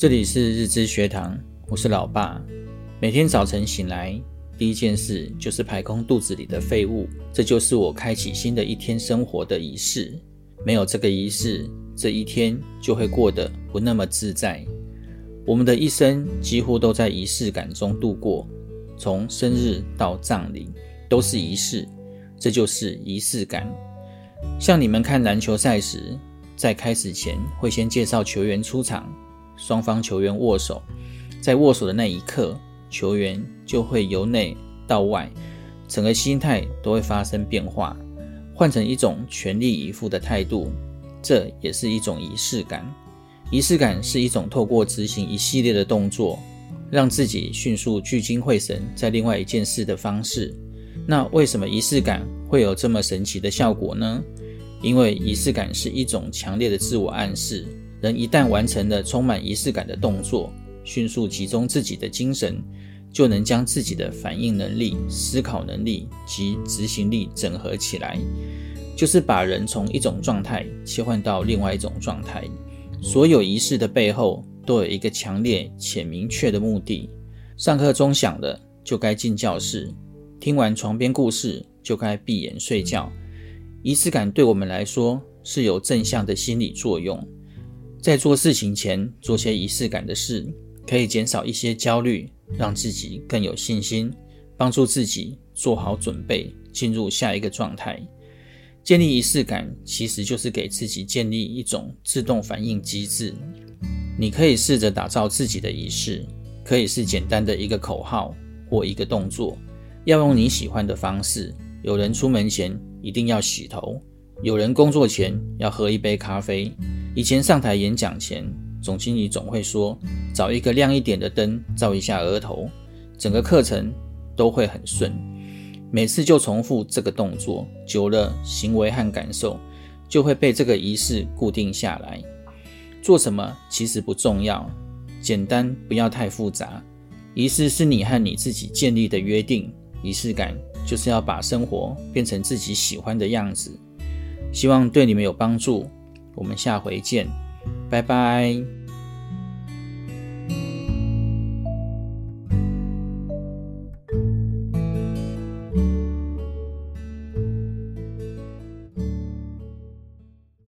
这里是日知学堂，我是老爸。每天早晨醒来，第一件事就是排空肚子里的废物，这就是我开启新的一天生活的仪式。没有这个仪式，这一天就会过得不那么自在。我们的一生几乎都在仪式感中度过，从生日到葬礼都是仪式，这就是仪式感。像你们看篮球赛时，在开始前会先介绍球员出场。双方球员握手，在握手的那一刻，球员就会由内到外，整个心态都会发生变化，换成一种全力以赴的态度。这也是一种仪式感。仪式感是一种透过执行一系列的动作，让自己迅速聚精会神在另外一件事的方式。那为什么仪式感会有这么神奇的效果呢？因为仪式感是一种强烈的自我暗示。人一旦完成了充满仪式感的动作，迅速集中自己的精神，就能将自己的反应能力、思考能力及执行力整合起来，就是把人从一种状态切换到另外一种状态。所有仪式的背后都有一个强烈且明确的目的。上课钟响了，就该进教室；听完床边故事，就该闭眼睡觉。仪式感对我们来说是有正向的心理作用。在做事情前做些仪式感的事，可以减少一些焦虑，让自己更有信心，帮助自己做好准备，进入下一个状态。建立仪式感其实就是给自己建立一种自动反应机制。你可以试着打造自己的仪式，可以是简单的一个口号或一个动作，要用你喜欢的方式。有人出门前一定要洗头，有人工作前要喝一杯咖啡。以前上台演讲前，总经理总会说：“找一个亮一点的灯照一下额头，整个课程都会很顺。”每次就重复这个动作，久了，行为和感受就会被这个仪式固定下来。做什么其实不重要，简单，不要太复杂。仪式是你和你自己建立的约定，仪式感就是要把生活变成自己喜欢的样子。希望对你们有帮助。我们下回见，拜拜。